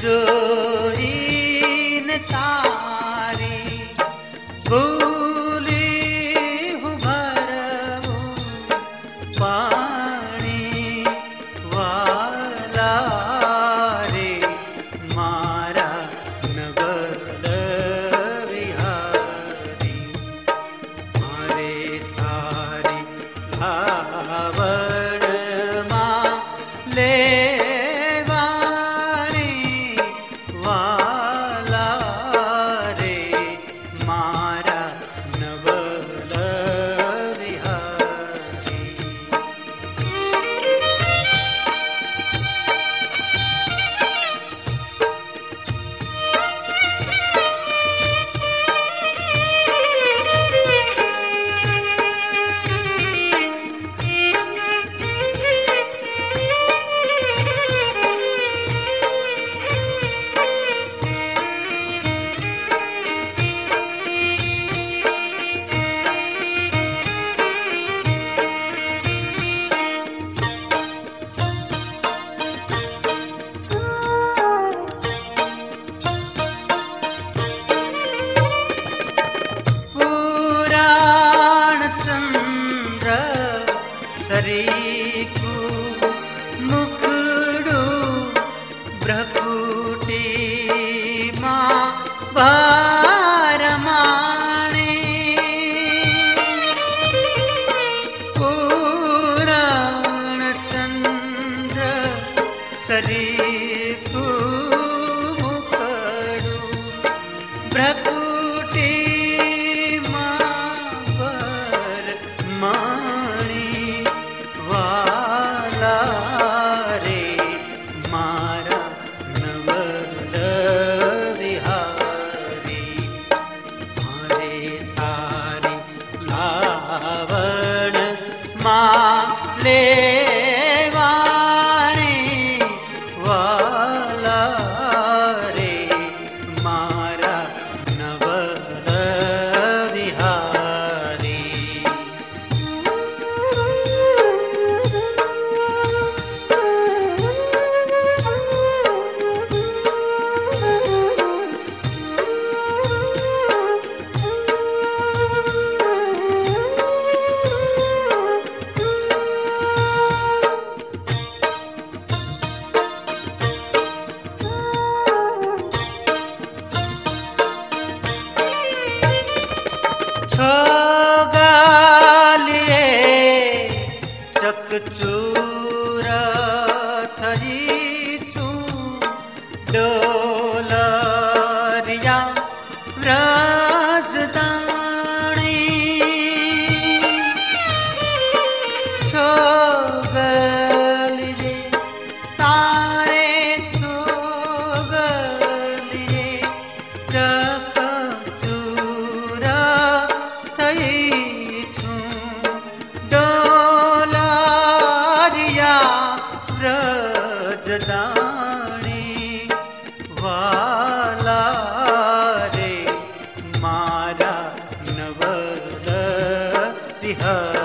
just 人。Uh.